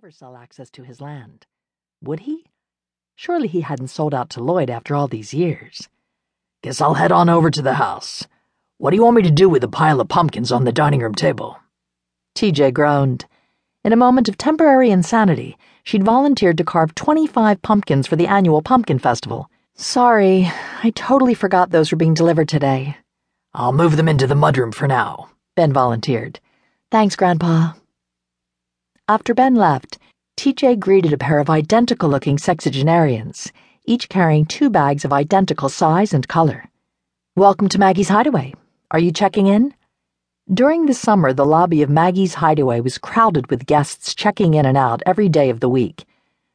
never sell access to his land. Would he? Surely he hadn't sold out to Lloyd after all these years. Guess I'll head on over to the house. What do you want me to do with a pile of pumpkins on the dining room table? TJ groaned. In a moment of temporary insanity, she'd volunteered to carve 25 pumpkins for the annual pumpkin festival. Sorry, I totally forgot those were being delivered today. I'll move them into the mudroom for now, Ben volunteered. Thanks, Grandpa. After Ben left, TJ greeted a pair of identical looking sexagenarians, each carrying two bags of identical size and color. Welcome to Maggie's Hideaway. Are you checking in? During the summer, the lobby of Maggie's Hideaway was crowded with guests checking in and out every day of the week.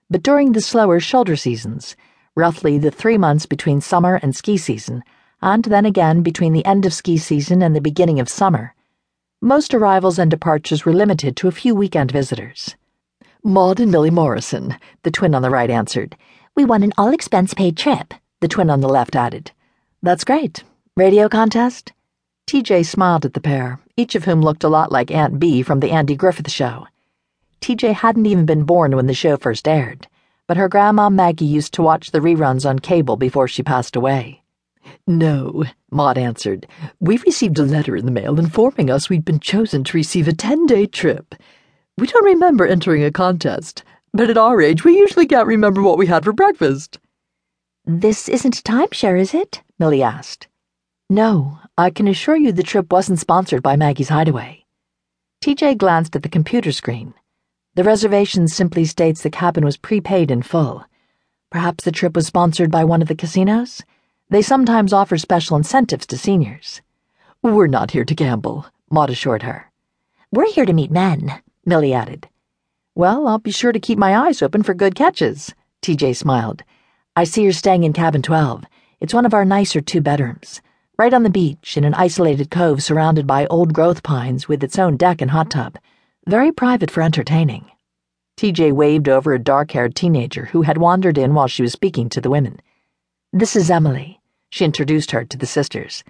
But during the slower shoulder seasons, roughly the three months between summer and ski season, and then again between the end of ski season and the beginning of summer, most arrivals and departures were limited to a few weekend visitors. Maud and Millie Morrison, the twin on the right answered. We won an all expense paid trip, the twin on the left added. That's great. Radio contest? TJ smiled at the pair, each of whom looked a lot like Aunt Bee from the Andy Griffith Show. TJ hadn't even been born when the show first aired, but her grandma Maggie used to watch the reruns on cable before she passed away. No, Maud answered. We've received a letter in the mail informing us we'd been chosen to receive a 10 day trip. We don't remember entering a contest, but at our age, we usually can't remember what we had for breakfast. This isn't a timeshare, is it? Millie asked. No, I can assure you the trip wasn't sponsored by Maggie's Hideaway. TJ glanced at the computer screen. The reservation simply states the cabin was prepaid in full. Perhaps the trip was sponsored by one of the casinos? They sometimes offer special incentives to seniors. We're not here to gamble, Maud assured her. We're here to meet men. Millie added. Well, I'll be sure to keep my eyes open for good catches, TJ smiled. I see you're staying in cabin 12. It's one of our nicer two bedrooms. Right on the beach, in an isolated cove surrounded by old growth pines with its own deck and hot tub. Very private for entertaining. TJ waved over a dark haired teenager who had wandered in while she was speaking to the women. This is Emily. She introduced her to the sisters.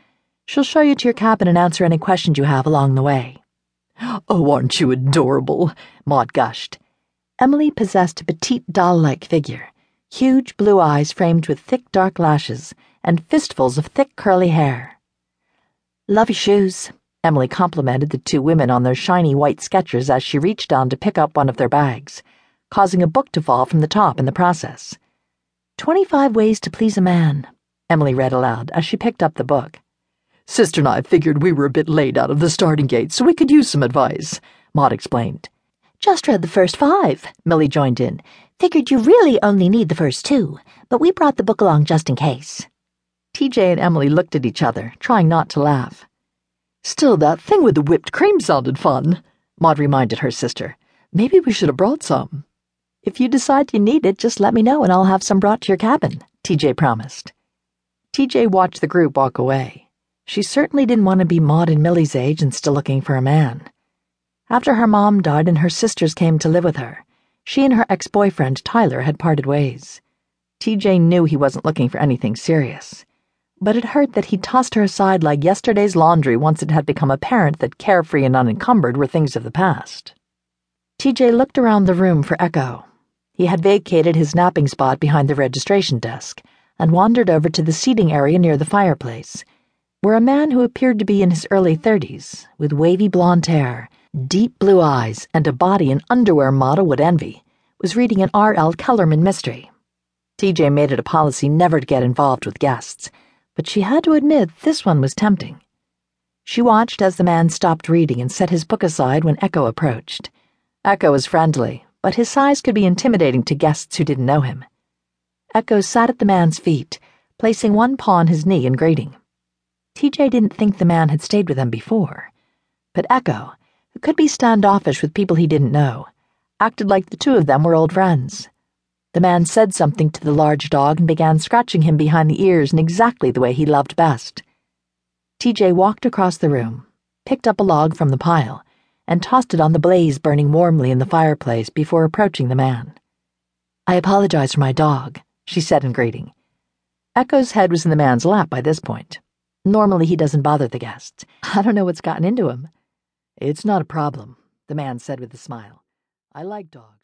She'll show you to your cabin and answer any questions you have along the way. Oh, aren't you adorable? Maud gushed. Emily possessed a petite doll like figure, huge blue eyes framed with thick dark lashes, and fistfuls of thick curly hair. Love your shoes, Emily complimented the two women on their shiny white Skechers as she reached down to pick up one of their bags, causing a book to fall from the top in the process. Twenty five ways to please a man, Emily read aloud as she picked up the book. Sister and I figured we were a bit late out of the starting gate, so we could use some advice, Maud explained. Just read the first five, Millie joined in. Figured you really only need the first two, but we brought the book along just in case. TJ and Emily looked at each other, trying not to laugh. Still, that thing with the whipped cream sounded fun, Maud reminded her sister. Maybe we should have brought some. If you decide you need it, just let me know and I'll have some brought to your cabin, TJ promised. TJ watched the group walk away. She certainly didn't want to be Maud and Millie's age and still looking for a man. After her mom died and her sisters came to live with her, she and her ex boyfriend, Tyler, had parted ways. TJ knew he wasn't looking for anything serious, but it hurt that he tossed her aside like yesterday's laundry once it had become apparent that carefree and unencumbered were things of the past. TJ looked around the room for Echo. He had vacated his napping spot behind the registration desk and wandered over to the seating area near the fireplace where a man who appeared to be in his early 30s, with wavy blonde hair, deep blue eyes, and a body an underwear model would envy, was reading an R.L. Kellerman mystery. TJ made it a policy never to get involved with guests, but she had to admit this one was tempting. She watched as the man stopped reading and set his book aside when Echo approached. Echo was friendly, but his size could be intimidating to guests who didn't know him. Echo sat at the man's feet, placing one paw on his knee in greeting. TJ didn't think the man had stayed with them before. But Echo, who could be standoffish with people he didn't know, acted like the two of them were old friends. The man said something to the large dog and began scratching him behind the ears in exactly the way he loved best. TJ walked across the room, picked up a log from the pile, and tossed it on the blaze burning warmly in the fireplace before approaching the man. I apologize for my dog, she said in greeting. Echo's head was in the man's lap by this point. Normally, he doesn't bother the guests. I don't know what's gotten into him. It's not a problem, the man said with a smile. I like dogs.